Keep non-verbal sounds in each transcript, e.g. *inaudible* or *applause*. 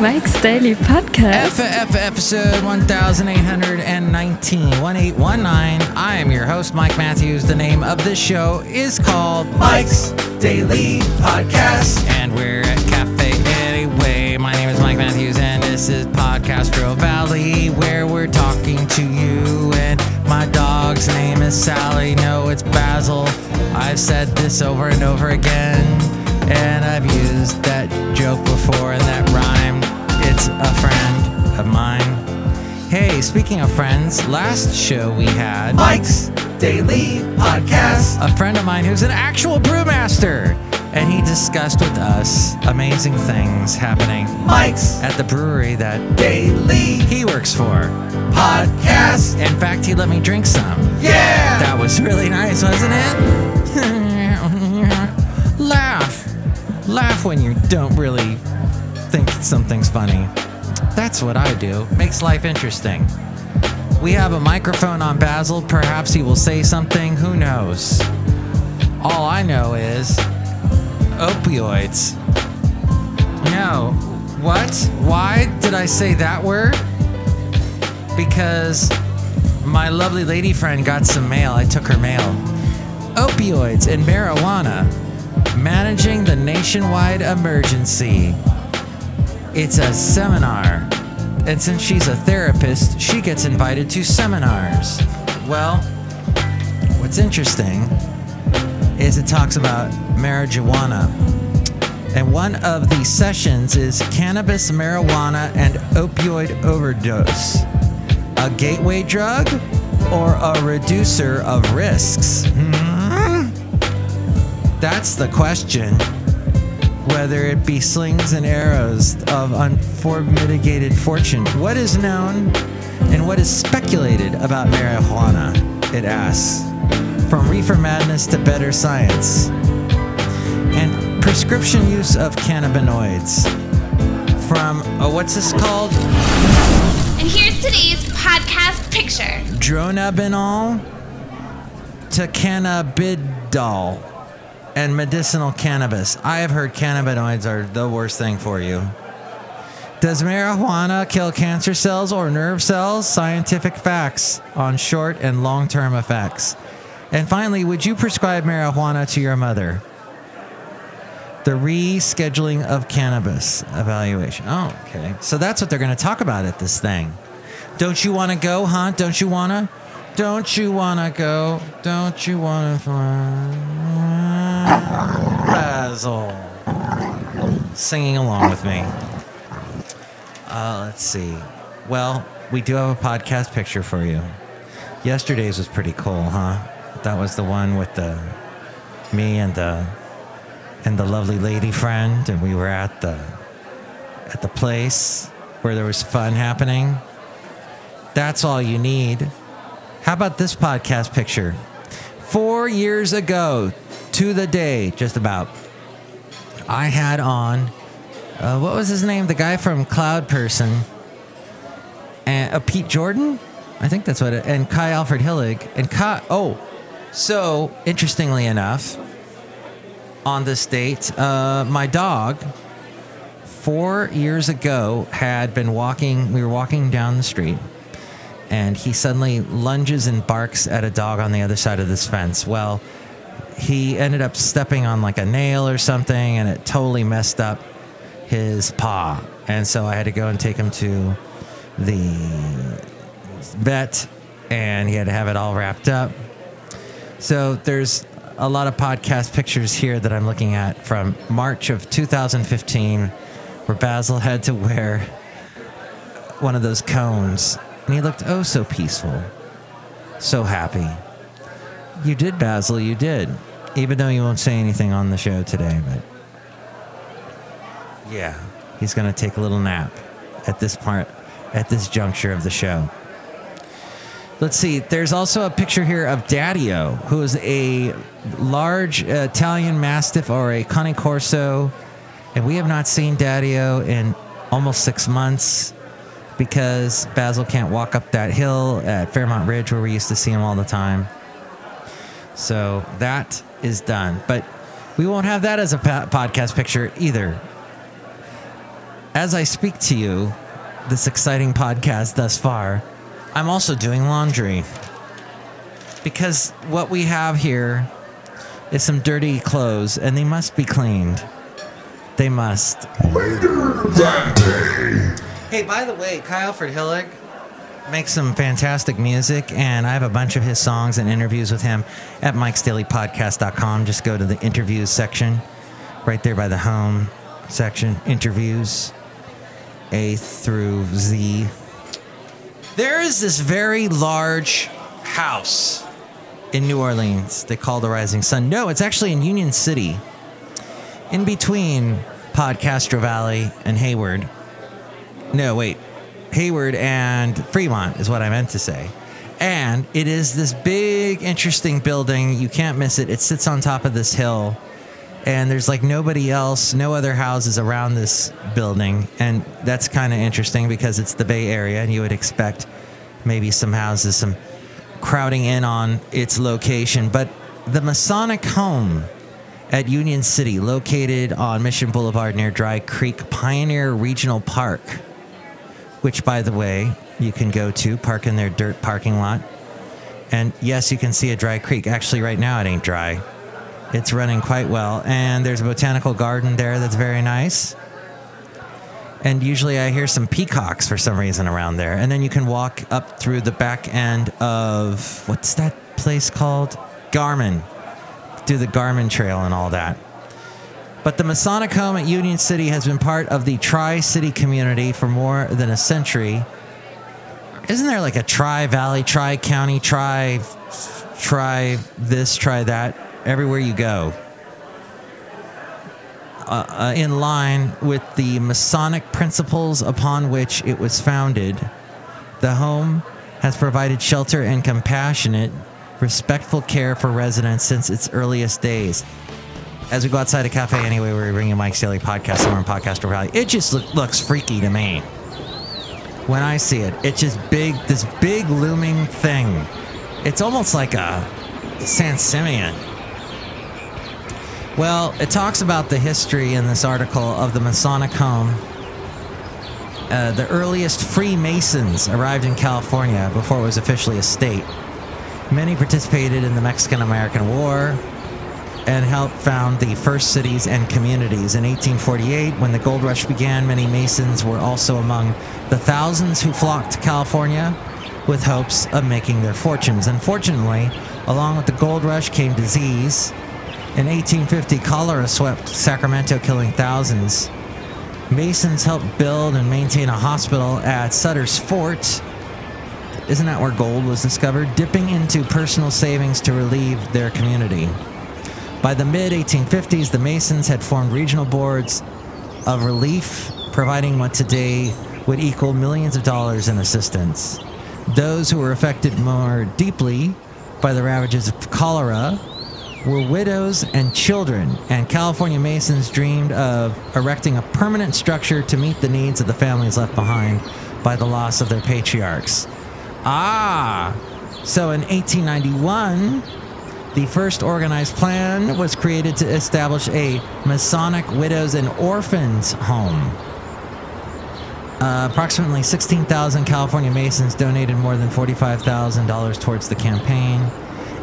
Mike's Daily Podcast. F- episode 1819, 1819. I am your host, Mike Matthews. The name of this show is called Mike's Daily Podcast. And we're at Cafe Anyway. My name is Mike Matthews, and this is Podcastro Valley, where we're talking to you. And my dog's name is Sally. No, it's Basil. I've said this over and over again, and I've used that joke before, and that rhyme. It's a friend of mine. Hey, speaking of friends, last show we had Mike's Daily Podcast. a friend of mine who's an actual brewmaster, and he discussed with us amazing things happening Mike's at the brewery that Daily he works for. Podcast. In fact, he let me drink some. Yeah. That was really nice, wasn't it? *laughs* Laugh. Laugh when you don't really think something's funny. That's what I do. Makes life interesting. We have a microphone on Basil. Perhaps he will say something. Who knows? All I know is opioids. No. What? Why did I say that word? Because my lovely lady friend got some mail. I took her mail. Opioids and marijuana managing the nationwide emergency. It's a seminar. And since she's a therapist, she gets invited to seminars. Well, what's interesting is it talks about marijuana. And one of the sessions is cannabis, marijuana, and opioid overdose. A gateway drug or a reducer of risks? Hmm? That's the question. Whether it be slings and arrows of unmitigated fortune. What is known and what is speculated about marijuana? It asks. From reefer madness to better science. Prescription use of cannabinoids. From, oh, what's this called? And here's today's podcast picture. Dronabinol to cannabidiol and medicinal cannabis. I have heard cannabinoids are the worst thing for you. Does marijuana kill cancer cells or nerve cells? Scientific facts on short and long term effects. And finally, would you prescribe marijuana to your mother? The rescheduling of cannabis evaluation. Oh, okay. So that's what they're going to talk about at this thing. Don't you want to go, huh? Don't you want to? Don't you want to go? Don't you want to fly? Basil. Singing along with me. Uh, let's see. Well, we do have a podcast picture for you. Yesterday's was pretty cool, huh? That was the one with the me and the and the lovely lady friend, and we were at the at the place where there was fun happening. That's all you need. How about this podcast picture? Four years ago, to the day, just about, I had on, uh, what was his name? The guy from Cloud Person, and uh, Pete Jordan, I think that's what it, and Kai Alfred Hillig, and Kai. Oh, so interestingly enough, on this date, uh, my dog, four years ago, had been walking. We were walking down the street and he suddenly lunges and barks at a dog on the other side of this fence. Well, he ended up stepping on like a nail or something, and it totally messed up his paw. And so I had to go and take him to the vet, and he had to have it all wrapped up. So there's a lot of podcast pictures here that I'm looking at from March of 2015, where Basil had to wear one of those cones and he looked oh so peaceful, so happy. You did, Basil, you did. Even though you won't say anything on the show today, but yeah, he's going to take a little nap at this part, at this juncture of the show. Let's see. There's also a picture here of Daddio, who is a large Italian Mastiff or a Cane Corso, and we have not seen Daddio in almost six months because Basil can't walk up that hill at Fairmont Ridge where we used to see him all the time. So that is done. But we won't have that as a podcast picture either. As I speak to you, this exciting podcast thus far, I'm also doing laundry. Because what we have here is some dirty clothes and they must be cleaned. They must. Hey, by the way, Kyle Alfred Hillig makes some fantastic music, and I have a bunch of his songs and interviews with him at mikesdailypodcast.com. Just go to the interviews section, right there by the home section, interviews, A through Z. There is this very large house in New Orleans they call the Rising Sun. No, it's actually in Union City, in between Podcastro Valley and Hayward. No, wait. Hayward and Fremont is what I meant to say. And it is this big, interesting building. You can't miss it. It sits on top of this hill. And there's like nobody else, no other houses around this building. And that's kind of interesting because it's the Bay Area and you would expect maybe some houses, some crowding in on its location. But the Masonic home at Union City, located on Mission Boulevard near Dry Creek Pioneer Regional Park, which, by the way, you can go to, park in their dirt parking lot. And yes, you can see a dry creek. Actually, right now it ain't dry. It's running quite well. And there's a botanical garden there that's very nice. And usually I hear some peacocks for some reason around there. And then you can walk up through the back end of what's that place called? Garin. Do the Garin Trail and all that. But the Masonic home at Union City has been part of the Tri City community for more than a century. Isn't there like a Tri Valley, Tri County, Tri, Tri this, Tri that, everywhere you go? Uh, uh, in line with the Masonic principles upon which it was founded, the home has provided shelter and compassionate, respectful care for residents since its earliest days as we go outside a cafe anyway, we're bringing Mike's Daily Podcast somewhere in Podcaster Valley. It just look, looks freaky to me when I see it. It's just big, this big looming thing. It's almost like a San Simeon. Well, it talks about the history in this article of the Masonic home. Uh, the earliest Freemasons arrived in California before it was officially a state. Many participated in the Mexican American War, and helped found the first cities and communities. In 1848, when the gold rush began, many Masons were also among the thousands who flocked to California with hopes of making their fortunes. Unfortunately, along with the gold rush came disease. In 1850, cholera swept Sacramento, killing thousands. Masons helped build and maintain a hospital at Sutter's Fort. Isn't that where gold was discovered? Dipping into personal savings to relieve their community. By the mid 1850s, the Masons had formed regional boards of relief, providing what today would equal millions of dollars in assistance. Those who were affected more deeply by the ravages of cholera were widows and children, and California Masons dreamed of erecting a permanent structure to meet the needs of the families left behind by the loss of their patriarchs. Ah, so in 1891, the first organized plan was created to establish a Masonic widows and orphans home. Uh, approximately 16,000 California Masons donated more than $45,000 towards the campaign.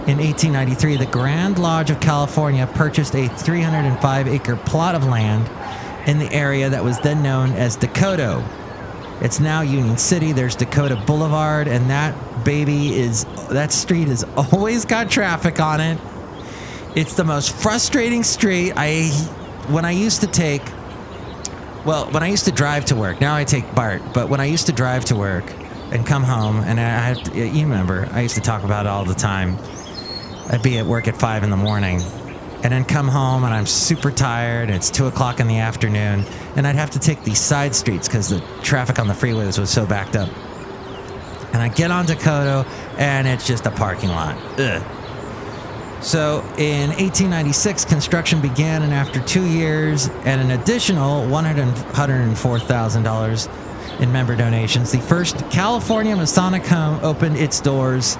In 1893, the Grand Lodge of California purchased a 305 acre plot of land in the area that was then known as Decoto. It's now Union City. There's Decoto Boulevard, and that baby is that street has always got traffic on it. It's the most frustrating street. I when I used to take well, when I used to drive to work. Now I take BART, but when I used to drive to work and come home, and I you remember, I used to talk about it all the time. I'd be at work at five in the morning, and then come home and I'm super tired. It's two o'clock in the afternoon, and I'd have to take these side streets because the traffic on the freeways was so backed up. And I get on Decoto, and it's just a parking lot. Ugh. So in 1896, construction began, and after two years and an additional $104,000 in member donations, the first California Masonic home opened its doors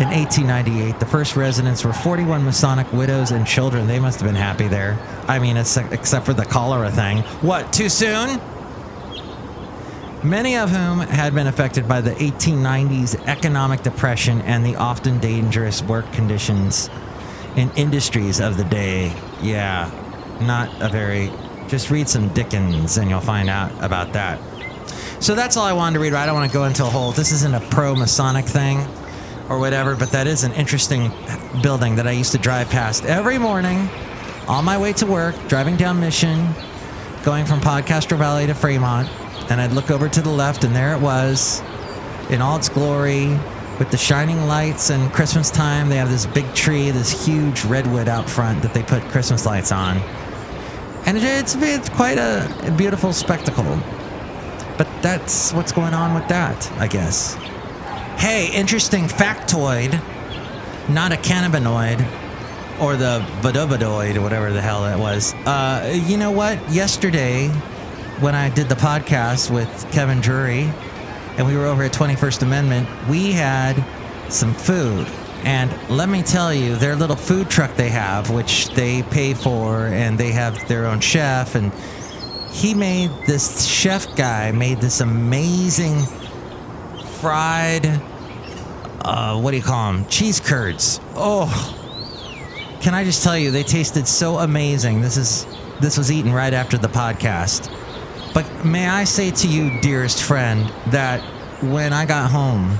In 1898, the first residents were 41 Masonic widows and children. They must have been happy there. I mean, except for the cholera thing. What, too soon? Many of whom had been affected by the 1890s economic depression and the often dangerous work conditions in industries of the day. Yeah, not a very. Just read some Dickens and you'll find out about that. So that's all I wanted to read. I don't want to go into a whole. This isn't a pro Masonic thing or whatever, but that is an interesting building that I used to drive past every morning on my way to work, driving down Mission, going from Podcaster Valley to Fremont, and I'd look over to the left, and there it was in all its glory with the shining lights and Christmas time. They have this big tree, this huge redwood out front that they put Christmas lights on. And it's, it's quite a beautiful spectacle. But that's what's going on with that, I guess. Hey, interesting factoid. Not a cannabinoid or the badobadoid or whatever the hell that was. Uh, you know what? Yesterday, when I did the podcast with Kevin Drury and we were over at 21st Amendment, we had some food. And let me tell you, their little food truck they have, which they pay for, and they have their own chef, and he made this chef guy made this amazing fried uh, what do you call them cheese curds. Oh can i just tell you they tasted so amazing. This is this was eaten right after the podcast. But may i say to you dearest friend that when i got home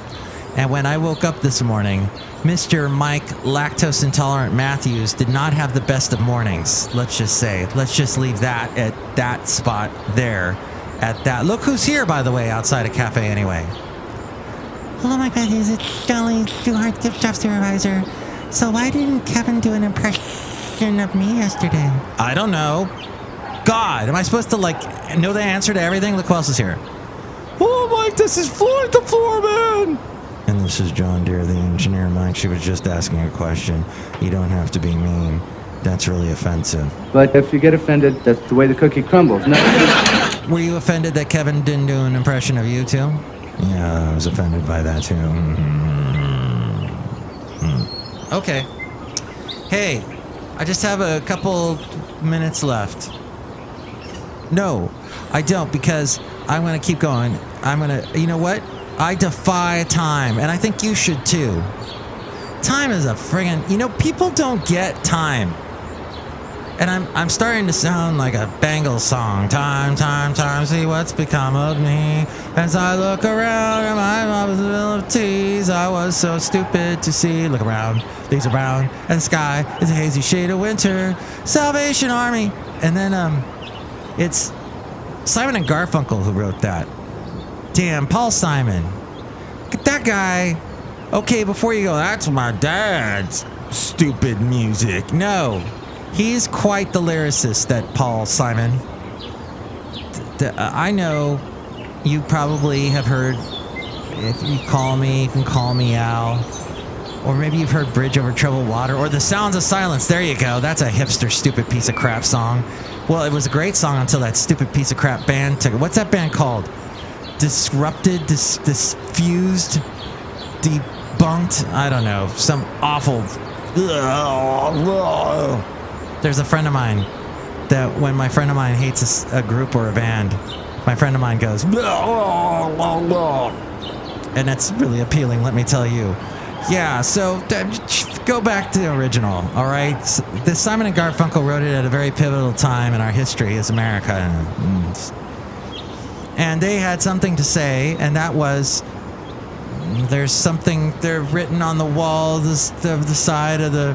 and when i woke up this morning mr mike lactose intolerant matthews did not have the best of mornings. Let's just say let's just leave that at that spot there at that. Look who's here by the way outside a cafe anyway Hello, Mike Matthews. It's Jolly Shuhart, gift shop supervisor. So why didn't Kevin do an impression of me yesterday? I don't know. God, am I supposed to like know the answer to everything? Look who else is here. Oh, Mike, this is Floyd the Floorman. And this is John Deere, the engineer. Mike, she was just asking a question. You don't have to be mean. That's really offensive. But if you get offended, that's the way the cookie crumbles. No. *laughs* Were you offended that Kevin didn't do an impression of you too? Yeah, I was offended by that too. Mm-hmm. Okay. Hey, I just have a couple minutes left. No, I don't because I'm going to keep going. I'm going to, you know what? I defy time, and I think you should too. Time is a friggin', you know, people don't get time. And I'm, I'm starting to sound like a Bangles song. Time, time, time, see what's become of me. As I look around at my possibilities, I was so stupid to see. Look around, these around, and the sky is a hazy shade of winter. Salvation Army. And then, um, it's Simon and Garfunkel who wrote that. Damn, Paul Simon. That guy. Okay, before you go, that's my dad's stupid music. No, He's quite the lyricist, that Paul Simon. Uh, I know you probably have heard If You Call Me, You Can Call Me Al. Or maybe you've heard Bridge Over Troubled Water or The Sounds of Silence. There you go. That's a hipster, stupid piece of crap song. Well, it was a great song until that stupid piece of crap band took it. What's that band called? Disrupted, dis- diffused, debunked? I don't know. Some awful. There's a friend of mine that when my friend of mine hates a group or a band, my friend of mine goes, and that's really appealing, let me tell you. Yeah, so uh, go back to the original, all right? This Simon and Garfunkel wrote it at a very pivotal time in our history as America. And- they had something to say, and that was there's something they're written on the wall the, of the side of the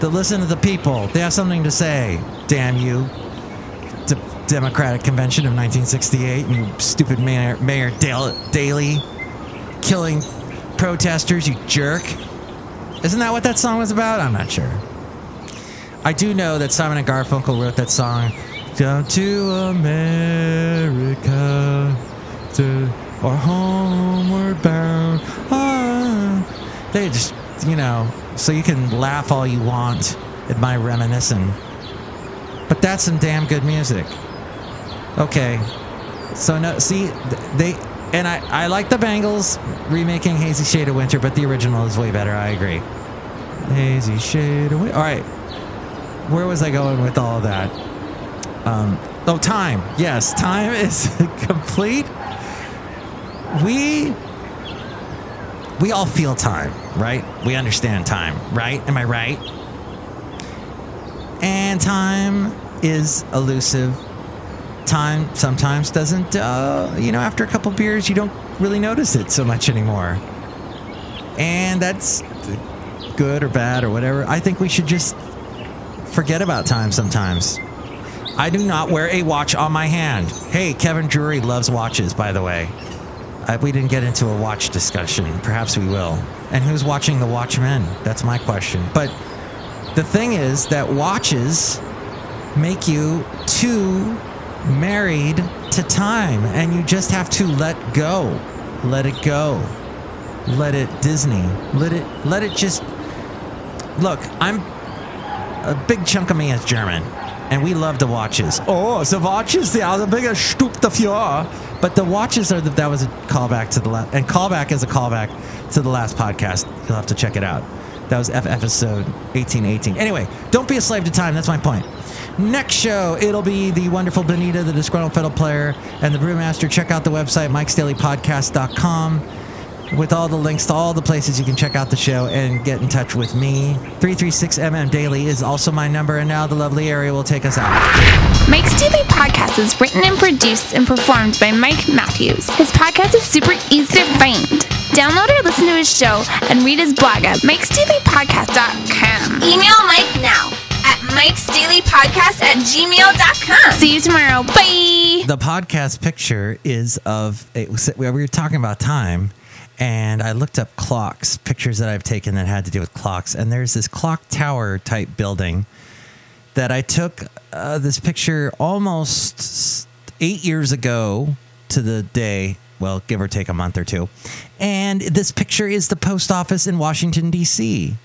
the listen to the people. They have something to say. Damn you. D- democratic convention of 1968 you stupid mayor, mayor Dale, daley killing protesters you jerk. Isn't that what that song was about? I'm not sure. I do know that simon and garfunkel wrote that song down to america to or homeward bound. Ah. They just, you know, so you can laugh all you want at my reminiscing. But that's some damn good music. Okay. So no, see, they And I, I like the Bangles remaking Hazy Shade of Winter, but the original is way better. I agree. Hazy Shade of Winter. All right. Where was I going with all that? Um, oh, time. Yes, time *laughs* is complete. We we all feel time, right? We understand time, right? Am I right? And time is elusive. Time sometimes doesn't, uh, you know, after a couple beers, you don't really notice it so much anymore. And that's good or bad or whatever. I think we should just forget about time sometimes. I do not wear a watch on my hand. Hey, Kevin Drury loves watches, by the way. Uh, we didn't get into a watch discussion. Perhaps we will. And who's watching The Watchmen? That's my question. But the thing is that watches make you too married to time, and you just have to let go. Let it go. Let it Disney. Let it. Let it just. Look, I'm. A big chunk of me is German, and we love the watches. Oh, the watches, they are the biggest Stück dafür. But the watches are the, that was a callback to the last, and callback is a callback to the last podcast. You'll have to check it out. That was F episode 1818. Anyway, don't be a slave to time. That's my point. Next show, it'll be the wonderful Benita, the disgruntled fiddle player, and the brewmaster. Check out the website, mikesdailypodcast.com, with all the links to all the places you can check out the show and get in touch with me. 336mm Daily is also my number, and now the lovely Ari will take us out. Mike's Daily Podcast is written and produced and performed by Mike Matthews. His podcast is super easy to find. Download or listen to his show and read his blog at mikesdailypodcast.com. Email Mike now at mikesdailypodcast at gmail.com. See you tomorrow. Bye. the podcast picture is of a, we were talking about time and i looked up clocks pictures that i've taken that had to do with clocks and there's this clock tower type building that i took uh, this picture almost eight years ago to the day well give or take a month or two and this picture is the post office in washington d.c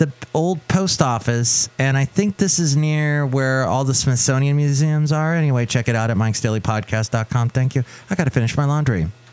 the old post office, and I think this is near where all the Smithsonian museums are. Anyway, check it out at mikesdailypodcast.com. Thank you. I got to finish my laundry.